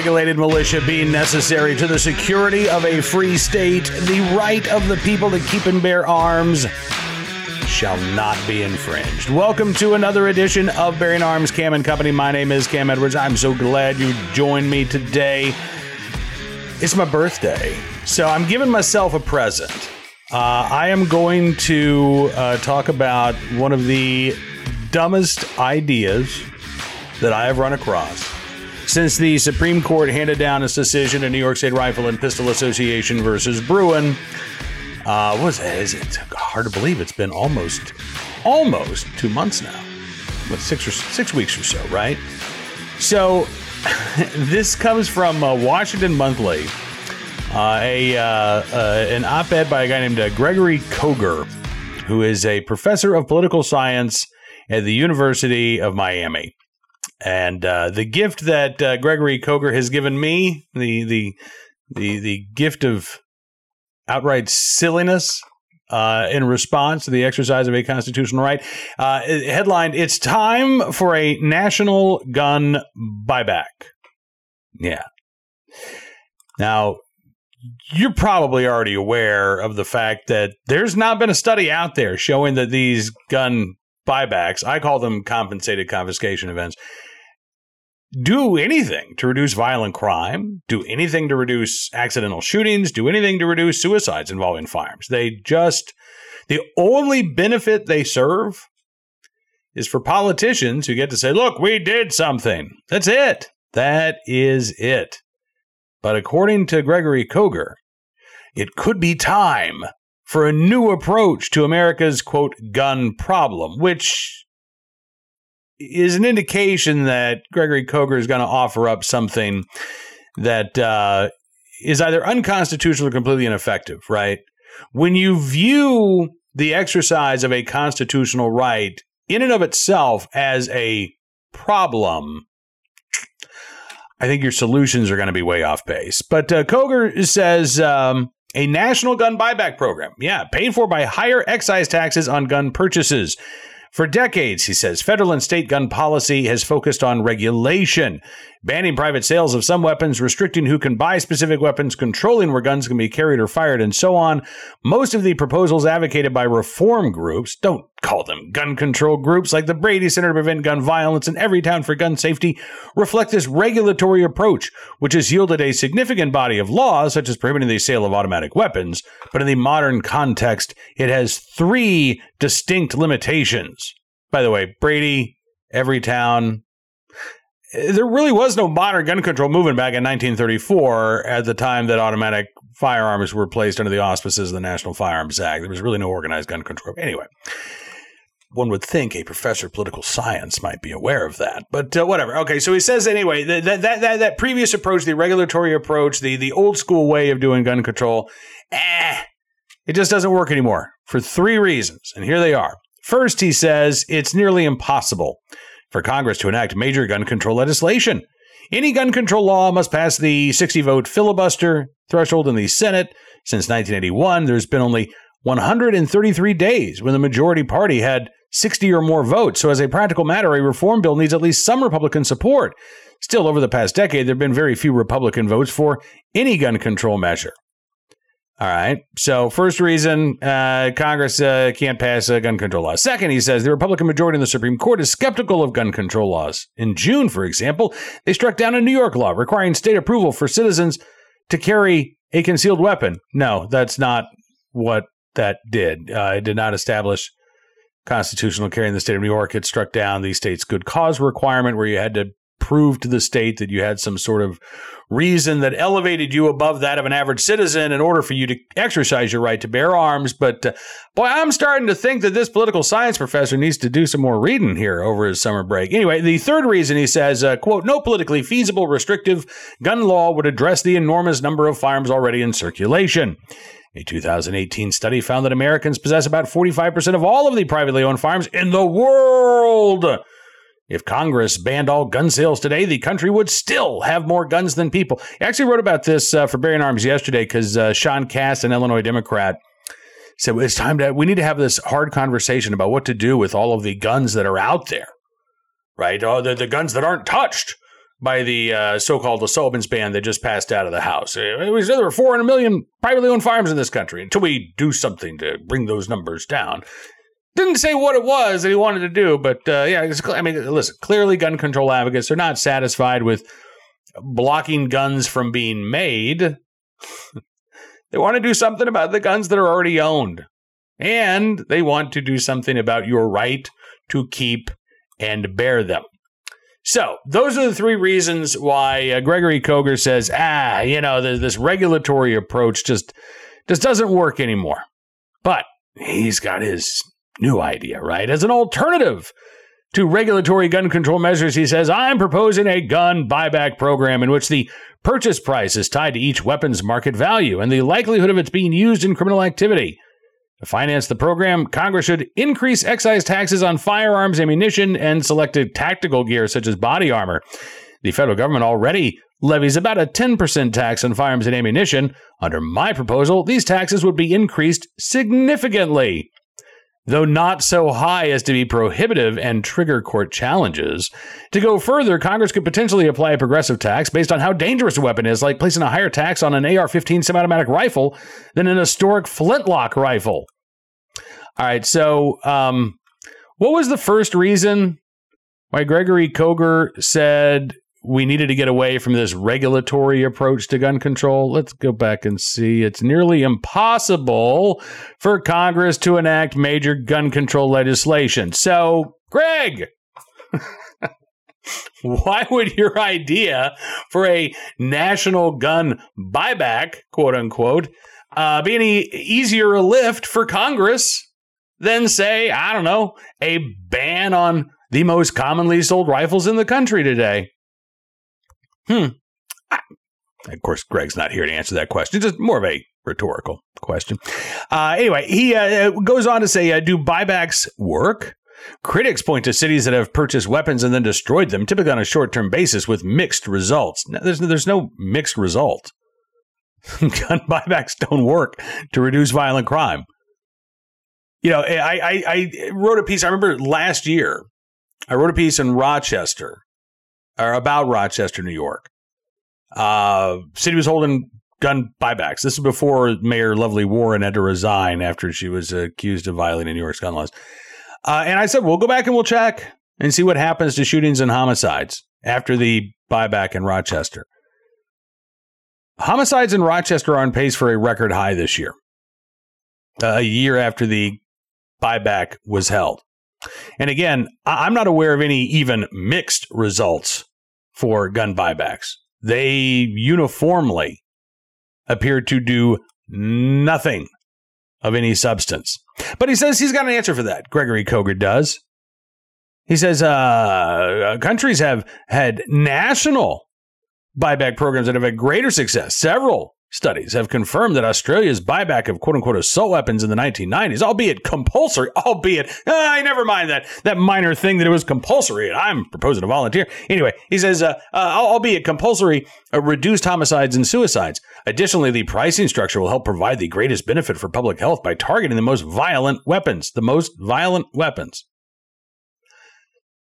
regulated militia being necessary to the security of a free state, the right of the people to keep and bear arms shall not be infringed. Welcome to another edition of Bearing Arms Cam and Company. My name is Cam Edwards. I'm so glad you joined me today. It's my birthday, so I'm giving myself a present. Uh, I am going to uh, talk about one of the dumbest ideas that I have run across since the Supreme Court handed down its decision in New York State Rifle and Pistol Association versus Bruen. Uh, what is it? Is it hard to believe? It's been almost, almost two months now. What six or six weeks or so, right? So, this comes from uh, Washington Monthly, uh, a uh, uh, an op-ed by a guy named uh, Gregory Koger, who is a professor of political science at the University of Miami. And uh, the gift that uh, Gregory Koger has given me, the the the the gift of outright silliness uh, in response to the exercise of a constitutional right. Uh, headlined, It's time for a national gun buyback. Yeah. Now, you're probably already aware of the fact that there's not been a study out there showing that these gun buybacks, I call them compensated confiscation events, do anything to reduce violent crime, do anything to reduce accidental shootings, do anything to reduce suicides involving firearms. They just, the only benefit they serve is for politicians who get to say, look, we did something. That's it. That is it. But according to Gregory Koger, it could be time for a new approach to America's quote gun problem, which is an indication that Gregory Koger is going to offer up something that uh, is either unconstitutional or completely ineffective, right? When you view the exercise of a constitutional right in and of itself as a problem, I think your solutions are going to be way off base. But uh, Koger says um, a national gun buyback program, yeah, paid for by higher excise taxes on gun purchases. For decades, he says, federal and state gun policy has focused on regulation, banning private sales of some weapons, restricting who can buy specific weapons, controlling where guns can be carried or fired, and so on. Most of the proposals advocated by reform groups, don't call them gun control groups like the Brady Center to Prevent Gun Violence and Everytown for Gun Safety, reflect this regulatory approach, which has yielded a significant body of laws, such as prohibiting the sale of automatic weapons. But in the modern context, it has three distinct limitations. By the way, Brady, Everytown, there really was no modern gun control movement back in 1934 at the time that automatic firearms were placed under the auspices of the National Firearms Act. There was really no organized gun control. Anyway, one would think a professor of political science might be aware of that, but uh, whatever. Okay, so he says anyway that, that that that previous approach, the regulatory approach, the the old school way of doing gun control, eh, it just doesn't work anymore for three reasons, and here they are. First, he says it's nearly impossible for Congress to enact major gun control legislation. Any gun control law must pass the 60 vote filibuster threshold in the Senate. Since 1981, there's been only 133 days when the majority party had 60 or more votes. So, as a practical matter, a reform bill needs at least some Republican support. Still, over the past decade, there have been very few Republican votes for any gun control measure. All right. So, first reason uh, Congress uh, can't pass a gun control law. Second, he says the Republican majority in the Supreme Court is skeptical of gun control laws. In June, for example, they struck down a New York law requiring state approval for citizens to carry a concealed weapon. No, that's not what that did. Uh, it did not establish constitutional carry in the state of New York. It struck down the state's good cause requirement where you had to prove to the state that you had some sort of reason that elevated you above that of an average citizen in order for you to exercise your right to bear arms. But uh, boy, I'm starting to think that this political science professor needs to do some more reading here over his summer break. Anyway, the third reason he says, uh, quote, no politically feasible restrictive gun law would address the enormous number of firearms already in circulation. A 2018 study found that Americans possess about 45% of all of the privately owned firearms in the world. If Congress banned all gun sales today, the country would still have more guns than people. I actually wrote about this uh, for Bearing Arms yesterday because uh, Sean Cass, an Illinois Democrat, said it's time to we need to have this hard conversation about what to do with all of the guns that are out there, right? Oh, the, the guns that aren't touched. by the uh, so-called Cicilline's ban that just passed out of the House. It was there were 400 million privately owned firearms in this country until we do something to bring those numbers down. Didn't say what it was that he wanted to do, but uh, yeah, I mean, listen. Clearly, gun control advocates are not satisfied with blocking guns from being made. they want to do something about the guns that are already owned, and they want to do something about your right to keep and bear them. So, those are the three reasons why uh, Gregory Koger says, ah, you know, this regulatory approach just, just doesn't work anymore. But he's got his new idea, right? As an alternative to regulatory gun control measures, he says, I'm proposing a gun buyback program in which the purchase price is tied to each weapon's market value and the likelihood of its being used in criminal activity. To finance the program, Congress should increase excise taxes on firearms, ammunition, and selected tactical gear such as body armor. The federal government already levies about a 10% tax on firearms and ammunition. Under my proposal, these taxes would be increased significantly though not so high as to be prohibitive and trigger court challenges. To go further, Congress could potentially apply a progressive tax based on how dangerous a weapon is, like placing a higher tax on an AR 15 semi automatic rifle than an historic flintlock rifle. All right, so um, what was the first reason why Gregory Koger said we needed to get away from this regulatory approach to gun control. Let's go back and see. It's nearly impossible for Congress to enact major gun control legislation. So, Greg, why would your idea for a national gun buyback, quote unquote, uh, be any easier a lift for Congress than, say, I don't know, a ban on the most commonly sold rifles in the country today? Hmm. Of course, Greg's not here to answer that question. It's just more of a rhetorical question. Uh, anyway, he uh, goes on to say, uh, "Do buybacks work?" Critics point to cities that have purchased weapons and then destroyed them, typically on a short-term basis, with mixed results. there's there's no mixed result. Gun buybacks don't work to reduce violent crime. You know, I, I I wrote a piece. I remember last year, I wrote a piece in Rochester or about Rochester, New York. Uh, city was holding gun buybacks. This is before Mayor Lovely Warren had to resign after she was accused of violating New York's gun laws. Uh, and I said, we'll go back and we'll check and see what happens to shootings and homicides after the buyback in Rochester. Homicides in Rochester are on pace for a record high this year, uh, a year after the buyback was held. And again, I'm not aware of any even mixed results for gun buybacks. They uniformly appear to do nothing of any substance. But he says he's got an answer for that. Gregory Koger does. He says uh, countries have had national buyback programs that have had greater success. Several Studies have confirmed that Australia's buyback of quote unquote assault weapons in the 1990s, albeit compulsory, albeit, I uh, never mind that, that minor thing that it was compulsory, and I'm proposing to volunteer. Anyway, he says, uh, uh, albeit compulsory, uh, reduced homicides and suicides. Additionally, the pricing structure will help provide the greatest benefit for public health by targeting the most violent weapons, the most violent weapons.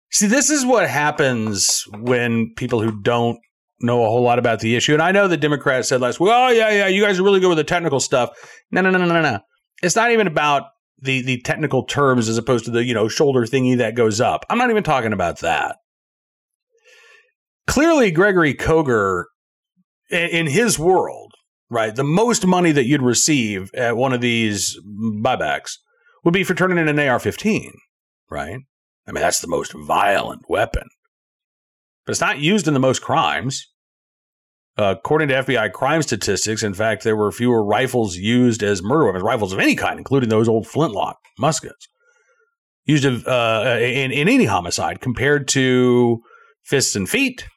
See, this is what happens when people who don't know a whole lot about the issue. And I know the Democrats said last week, oh, yeah, yeah, you guys are really good with the technical stuff. No, no, no, no, no, no. It's not even about the, the technical terms as opposed to the, you know, shoulder thingy that goes up. I'm not even talking about that. Clearly, Gregory Koger, in his world, right, the most money that you'd receive at one of these buybacks would be for turning in an AR 15, right? I mean, that's the most violent weapon but it's not used in the most crimes. Uh, according to FBI crime statistics, in fact, there were fewer rifles used as murder weapons, rifles of any kind, including those old flintlock muskets, used uh, in, in any homicide compared to fists and feet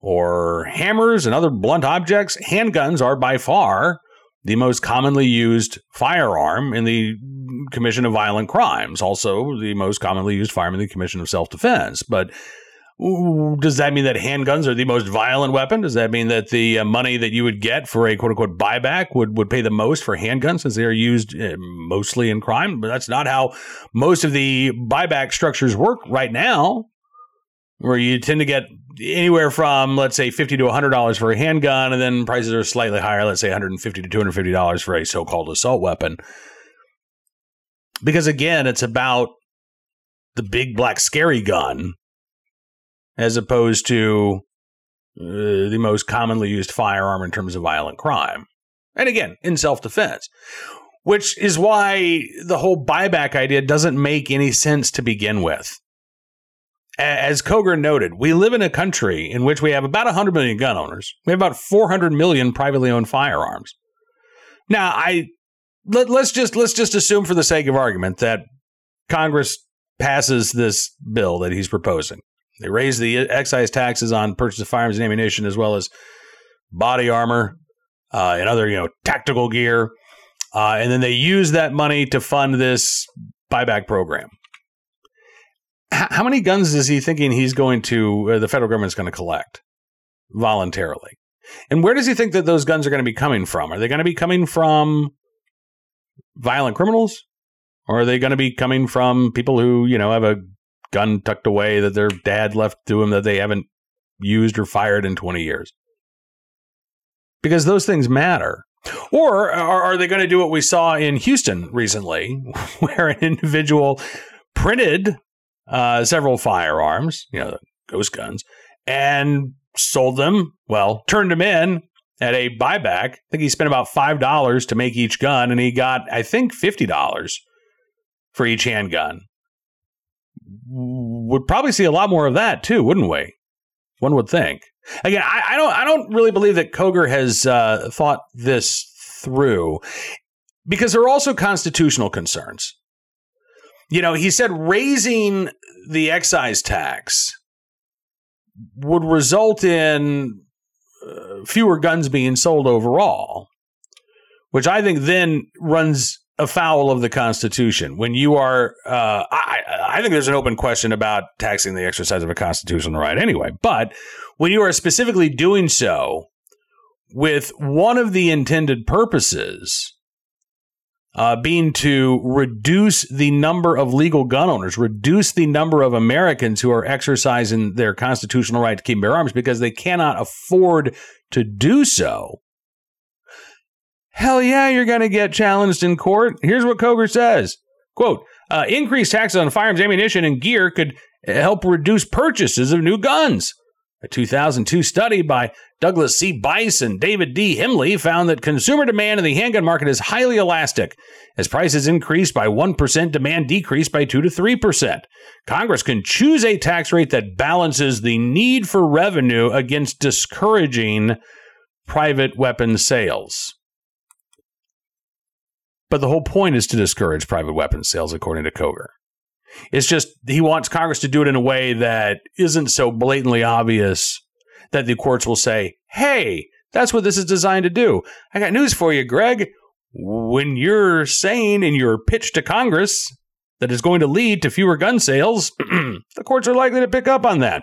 or hammers and other blunt objects. Handguns are by far the most commonly used firearm in the commission of violent crimes, also the most commonly used firearm in the commission of self defense. But does that mean that handguns are the most violent weapon? Does that mean that the uh, money that you would get for a quote unquote buyback would, would pay the most for handguns since they are used uh, mostly in crime? But that's not how most of the buyback structures work right now. where you tend to get anywhere from let's say 50 to 100 dollars for a handgun and then prices are slightly higher let's say 150 to 250 dollars for a so-called assault weapon because again it's about the big black scary gun as opposed to uh, the most commonly used firearm in terms of violent crime and again in self-defense which is why the whole buyback idea doesn't make any sense to begin with as Koger noted, we live in a country in which we have about 100 million gun owners. We have about 400 million privately owned firearms. Now, I let, us just let's just assume for the sake of argument that Congress passes this bill that he's proposing. They raise the excise taxes on purchase of firearms and ammunition as well as body armor uh, and other, you know, tactical gear. Uh, and then they use that money to fund this buyback program how many guns is he thinking he's going to, uh, the federal government's going to collect voluntarily? And where does he think that those guns are going to be coming from? Are they going to be coming from violent criminals? Or are they going to be coming from people who, you know, have a gun tucked away that their dad left to them that they haven't used or fired in 20 years? Because those things matter. Or are, they going to do what we saw in Houston recently, where an individual printed uh, several firearms, you know, ghost guns, and sold them. Well, turned them in at a buyback. I think he spent about five dollars to make each gun, and he got, I think, fifty dollars for each handgun. Would probably see a lot more of that too, wouldn't we? One would think. Again, I, I don't, I don't really believe that Koger has uh, thought this through because there are also constitutional concerns you know, he said raising the excise tax would result in uh, fewer guns being sold overall, which I think then runs afoul of the Constitution. When you are, uh, I, I think there's an open question about taxing the exercise of a constitutional right anyway, but when you are specifically doing so with one of the intended purposes uh, being to reduce the number of legal gun owners, reduce the number of Americans who are exercising their constitutional right to keep bear arms because they cannot afford to do so. Hell yeah, you're going to get challenged in court. Here's what Koger says quote, uh, increased taxes on firearms, ammunition, and gear could help reduce purchases of new guns. A 2002 study by Douglas C. Bice and David D. Hemley found that consumer demand in the handgun market is highly elastic. As prices increase by 1%, demand decreased by 2 to 3%. Congress can choose a tax rate that balances the need for revenue against discouraging private weapon sales. But the whole point is to discourage private weapons sales, according to Koger. It's just he wants Congress to do it in a way that isn't so blatantly obvious that the courts will say, hey, that's what this is designed to do. I got news for you, Greg. When you're saying in your pitch to Congress that is going to lead to fewer gun sales, the courts are likely to pick up on that.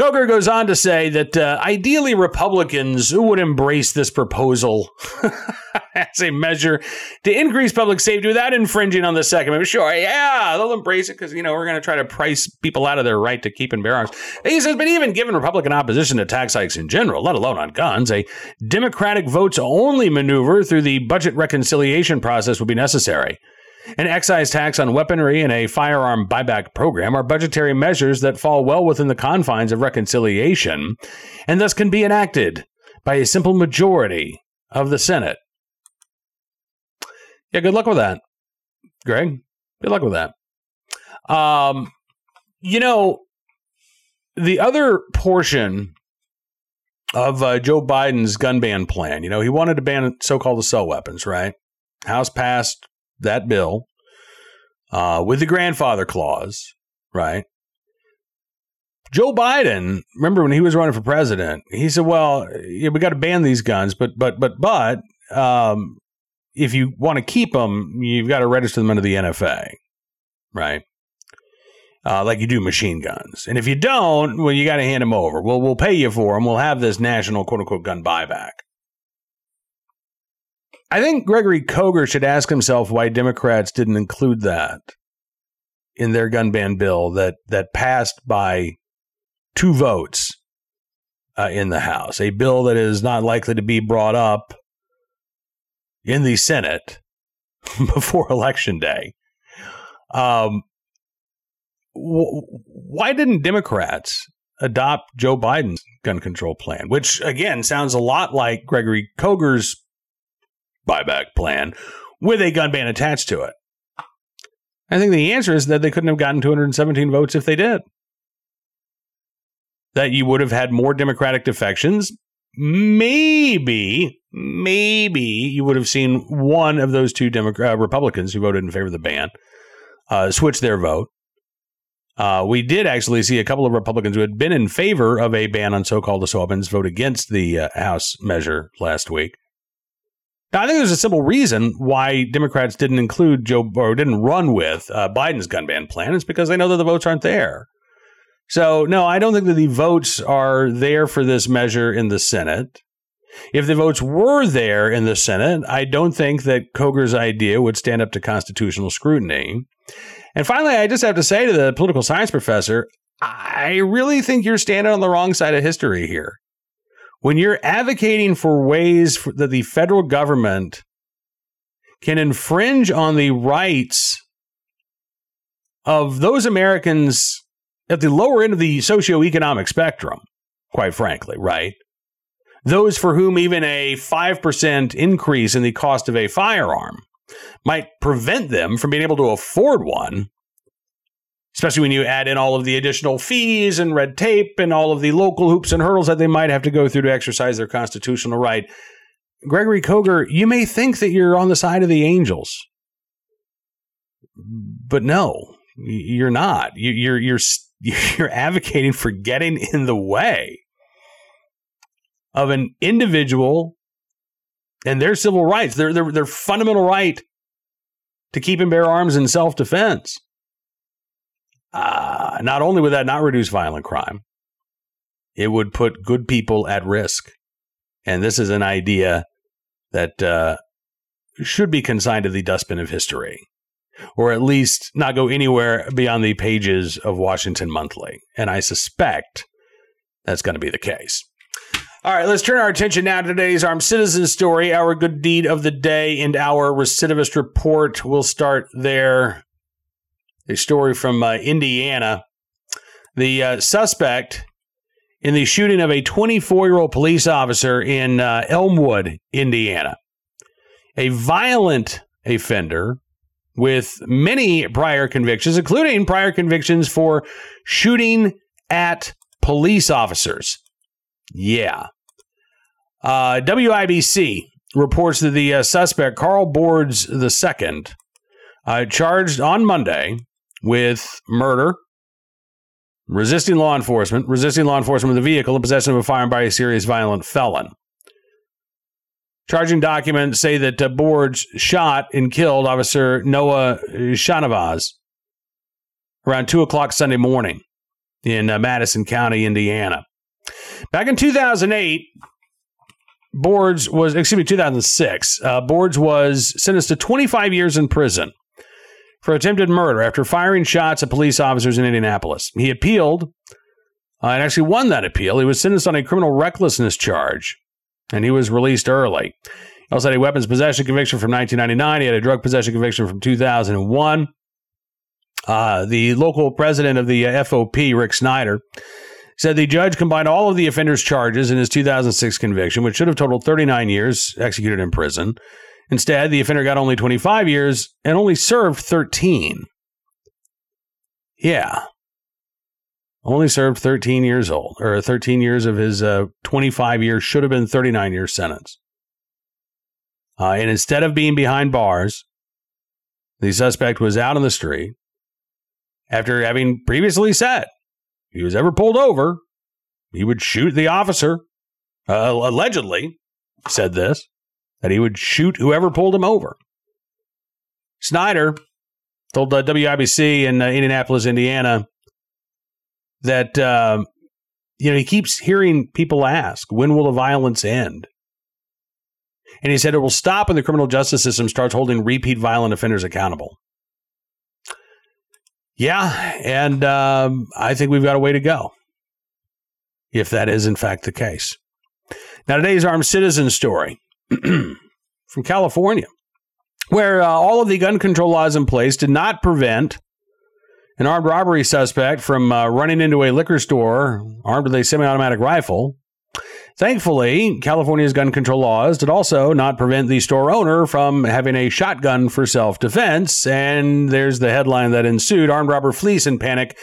Koger goes on to say that uh, ideally Republicans would embrace this proposal as a measure to increase public safety without infringing on the Second Amendment. Sure, yeah, they'll embrace it because, you know, we're going to try to price people out of their right to keep and bear arms. He says, but even given Republican opposition to tax hikes in general, let alone on guns, a Democratic votes only maneuver through the budget reconciliation process would be necessary. An excise tax on weaponry and a firearm buyback program are budgetary measures that fall well within the confines of reconciliation and thus can be enacted by a simple majority of the Senate. Yeah, good luck with that, Greg. Good luck with that. Um, you know, the other portion of uh, Joe Biden's gun ban plan, you know, he wanted to ban so called assault weapons, right? House passed that bill uh, with the grandfather clause, right? Joe Biden, remember when he was running for president, he said, "Well, yeah, we got to ban these guns, but but but but um, if you want to keep them, you've got to register them under the NFA, right? Uh, like you do machine guns. And if you don't, well, you got to hand them over. Well, we'll pay you for them. We'll have this national quote unquote gun buyback. I think Gregory Koger should ask himself why Democrats didn't include that in their gun ban bill that that passed by two votes uh, in the House, a bill that is not likely to be brought up in the Senate before Election Day. Um, why didn't Democrats adopt Joe Biden's gun control plan, which again sounds a lot like Gregory Koger's buyback plan with a gun ban attached to it? I think the answer is that they couldn't have gotten 217 votes if they did. That you would have had more Democratic defections. Maybe, maybe you would have seen one of those two Democrat uh, Republicans who voted in favor of the ban uh, switch their vote. Uh, we did actually see a couple of Republicans who had been in favor of a ban on so-called assault weapons vote against the uh, House measure last week. Now, I think there's a simple reason why Democrats didn't include Joe or didn't run with uh, Biden's gun ban plan. It's because they know that the votes aren't there. So, no, I don't think that the votes are there for this measure in the Senate. If the votes were there in the Senate, I don't think that Koger's idea would stand up to constitutional scrutiny. And finally, I just have to say to the political science professor, I really think you're standing on the wrong side of history here when you're advocating for ways for, that the federal government can infringe on the rights of those Americans at the lower end of the socioeconomic spectrum, quite frankly, right? Those for whom even a 5% increase in the cost of a firearm might prevent them from being able to afford one especially when you add in all of the additional fees and red tape and all of the local hoops and hurdles that they might have to go through to exercise their constitutional right. Gregory Koger, you may think that you're on the side of the angels, but no, you're not. You're you're you're advocating for getting in the way of an individual and their civil rights, their their their fundamental right to keep and bear arms in self defense. Uh, not only would that not reduce violent crime, it would put good people at risk. And this is an idea that uh, should be consigned to the dustbin of history, or at least not go anywhere beyond the pages of Washington Monthly. And I suspect that's going to be the case. All right, let's turn our attention now to today's armed citizen story, our good deed of the day, and our recidivist report. We'll start there a story from uh, Indiana. The uh, suspect in the shooting of a 24 year old police officer in uh, Elwood, Indiana, a violent offender with many prior convictions, including prior convictions for shooting at police officers. Yeah. Uh, WIBC reports that the uh, suspect, Carl Boards II, uh, charged on Monday with murder, resisting law enforcement, resisting law enforcement with a vehicle, and possession of a firearm by a serious violent felon. Charging documents say that uh, Boards shot and killed Officer Noah Shahnavaz around 2 o'clock Sunday morning in uh, Madison County, Indiana. Back in 2008, Boards was, excuse me, 2006, uh, Boards was sentenced to 25 years in prison for attempted murder after firing shots at police officers in Indianapolis. He appealed uh, and actually won that appeal. He was sentenced on a criminal recklessness charge and he was released early. He also had a weapons possession conviction from 1999. He had a drug possession conviction from 2001. Uh, the local president of the uh, FOP, Rick Snyder, said the judge combined all of the offender's charges in his 2006 conviction, which should have totaled 39 years executed in prison, Instead, the offender got only 25 years and only served 13. Yeah. Only served 13 years old, or 13 years of his uh, 25 years should have been 39 year sentence. Uh, and instead of being behind bars, the suspect was out on the street after having previously said he was ever pulled over, he would shoot the officer. Uh, allegedly, said this that he would shoot whoever pulled him over. Snyder told uh, WIBC in uh, Indianapolis, Indiana, that uh, you know he keeps hearing people ask, "When will the violence end?" And he said it will stop when the criminal justice system starts holding repeat violent offenders accountable. Yeah, and um, I think we've got a way to go. if that is in fact the case. Now, today's armed citizen story from California, where uh, all of the gun control laws in place did not prevent an armed robbery suspect from uh, running into a liquor store armed with a semi automatic rifle. Thankfully, California's gun control laws did also not prevent the store owner from having a shotgun for self defense. And there's the headline that ensued Armed robber flees in panic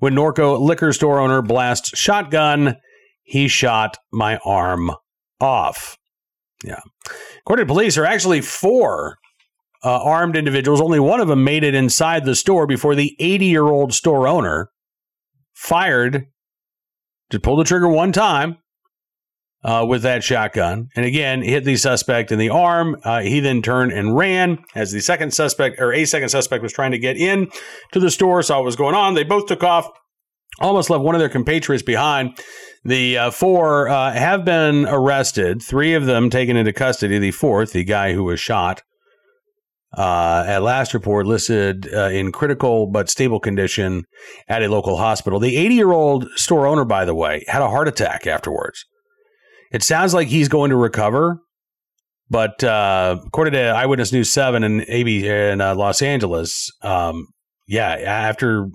when Norco liquor store owner blasts shotgun. He shot my arm off. Yeah. According to police, there are actually four uh, armed individuals. Only one of them made it inside the store before the 80 year old store owner fired, just pulled the trigger one time uh, with that shotgun. And again, hit the suspect in the arm. Uh, he then turned and ran as the second suspect, or a second suspect, was trying to get in to the store, saw what was going on. They both took off, almost left one of their compatriots behind. The uh, four uh, have been arrested, three of them taken into custody. The fourth, the guy who was shot, uh, at last report listed uh, in critical but stable condition at a local hospital. The 80 year old store owner, by the way, had a heart attack afterwards. It sounds like he's going to recover, but uh, according to Eyewitness News 7 and AB in uh, Los Angeles, um, yeah, after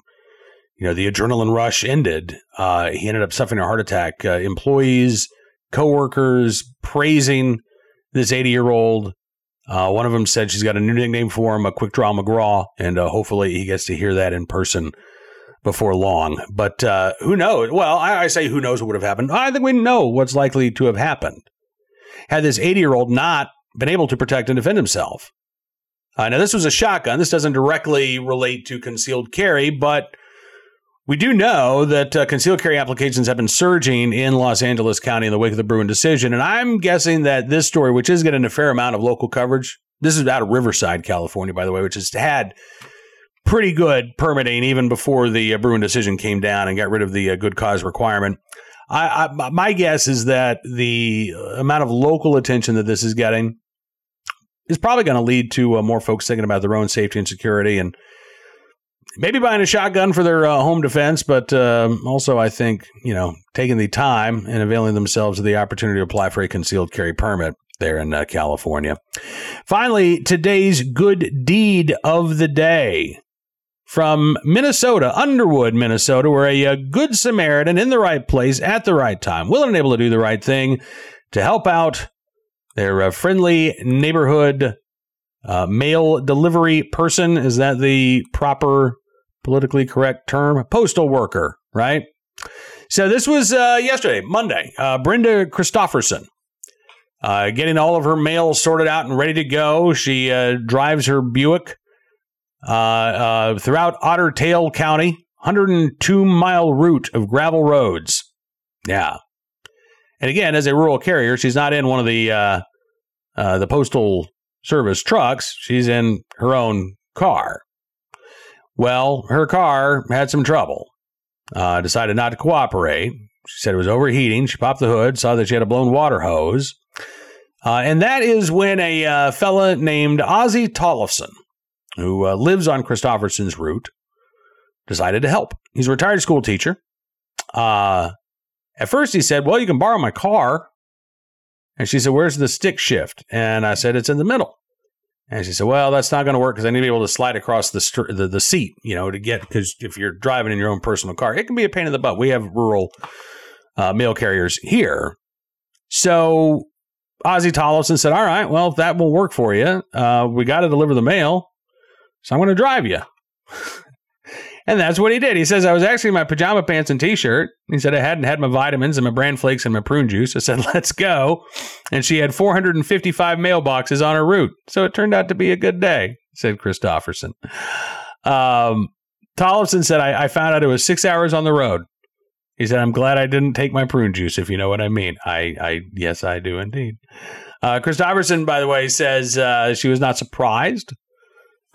you know the adrenaline rush ended, uh, he ended up suffering a heart attack. Uh, employees, coworkers praising this 80 year old uh, one of them said she's got a new nickname for him, a Quick Draw McGraw, and uh, hopefully he gets to hear that in person before long. But uh, who knows? Well, I, I, say who knows what would have happened. I think we know what's likely to have happened had this 80 year old not been able to protect and defend himself. Uh, now, this was a shotgun. This doesn't directly relate to concealed carry, but we do know that uh, concealed carry applications have been surging in Los Angeles County in the wake of the Bruen decision. And I'm guessing that this story, which is getting a fair amount of local coverage, this is out of Riverside, California, by the way, which has had pretty good permitting even before the uh, Bruen decision came down and got rid of the uh, good cause requirement. I, I, my guess is that the amount of local attention that this is getting is probably going to lead to uh, more folks thinking about their own safety and security and maybe buying a shotgun for their uh, home defense, but uh, also I think you know taking the time and availing themselves of the opportunity to apply for a concealed carry permit there in uh, California. Finally, today's good deed of the day from Minnesota, Underwood, Minnesota, where a, a uh, good Samaritan in the right place at the right time, willing and able to do the right thing to help out their uh, friendly neighborhood uh, mail delivery person. Is that the proper politically correct term? Postal worker, right? So this was uh, yesterday, Monday. Uh, Brenda Christopherson. Uh, getting all of her mail sorted out and ready to go. She uh, drives her Buick uh, throughout Otter Tail County, 102 mile route of gravel roads. Yeah. And again, as a rural carrier, she's not in one of the the postal service trucks. She's in her own car. Well, her car had some trouble. Uh, decided not to cooperate. She said it was overheating. She popped the hood, saw that she had a blown water hose. Uh, and that is when a uh, fella named Ozzy Tollefson, who uh, lives on Christopherson's route, decided to help. He's a retired school teacher. Uh, at first, he said, Well, you can borrow my car. And she said, Where's the stick shift? And I said, It's in the middle. And she said, Well, that's not going to work because I need to be able to slide across the, the, the seat, you know, to get, because if you're driving in your own personal car, it can be a pain in the butt. We have rural uh, mail carriers here. So Ozzy Tollefson said, All right, well, if that will work for you, uh, we got to deliver the mail. So I'm going to drive you. And that's what he did. He says, I was actually in my pajama pants and t shirt. He said, I hadn't had my vitamins and my bran flakes and my prune juice. I said, let's go. And she had 455 mailboxes on her route. So it turned out to be a good day, said Christopherson. Um, Tollefson said, I, I found out it was six hours on the road. He said, I'm glad I didn't take my prune juice, if you know what I mean. I, I yes, I do indeed. Uh, Christopherson, by the way, says uh, she was not surprised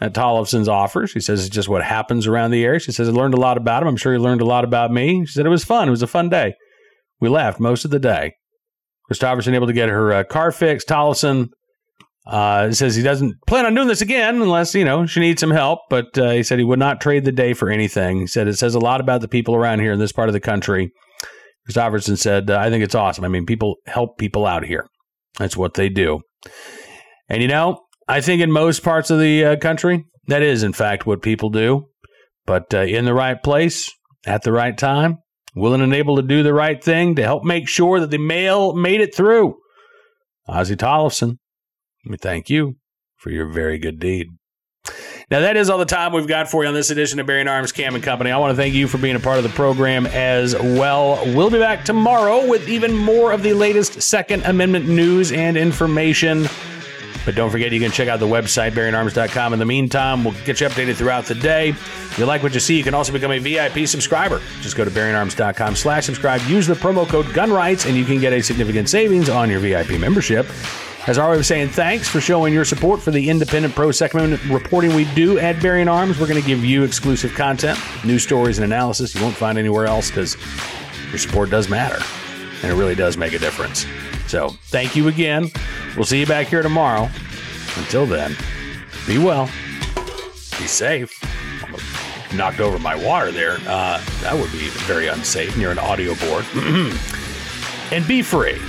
at Tollefson's offer. She says it's just what happens around the area. She says I learned a lot about him. I'm sure he learned a lot about me. She said it was fun. It was a fun day. We laughed most of the day. Christopherson able to get her uh, car fixed. Tollefson uh, says he doesn't plan on doing this again unless you know she needs some help. But uh, he said he would not trade the day for anything. He said it says a lot about the people around here in this part of the country. Christopherson said, I think it's awesome. I mean, people help people out here. That's what they do. And you know, I think in most parts of the uh, country, that is, in fact, what people do. But uh, in the right place, at the right time, willing and able to do the right thing to help make sure that the mail made it through. Ozzy Tollefson, we thank you for your very good deed. Now, that is all the time we've got for you on this edition of Bearing Arms Cam and Company. I want to thank you for being a part of the program as well. We'll be back tomorrow with even more of the latest Second Amendment news and information. But don't forget, you can check out the website, bearingarms.com. In the meantime, we'll get you updated throughout the day. If you like what you see, you can also become a VIP subscriber. Just go to bearingarms.com slash subscribe. Use the promo code GUNRIGHTS, and you can get a significant savings on your VIP membership. As always, saying thanks for showing your support for the independent pro Amendment reporting we do at Bearing Arms. We're going to give you exclusive content, news stories, and analysis you won't find anywhere else because your support does matter, and it really does make a difference. So thank you again. We'll see you back here tomorrow. Until then, be well, be safe. Knocked over my water there. Uh, that would be very unsafe near an audio board. and be free.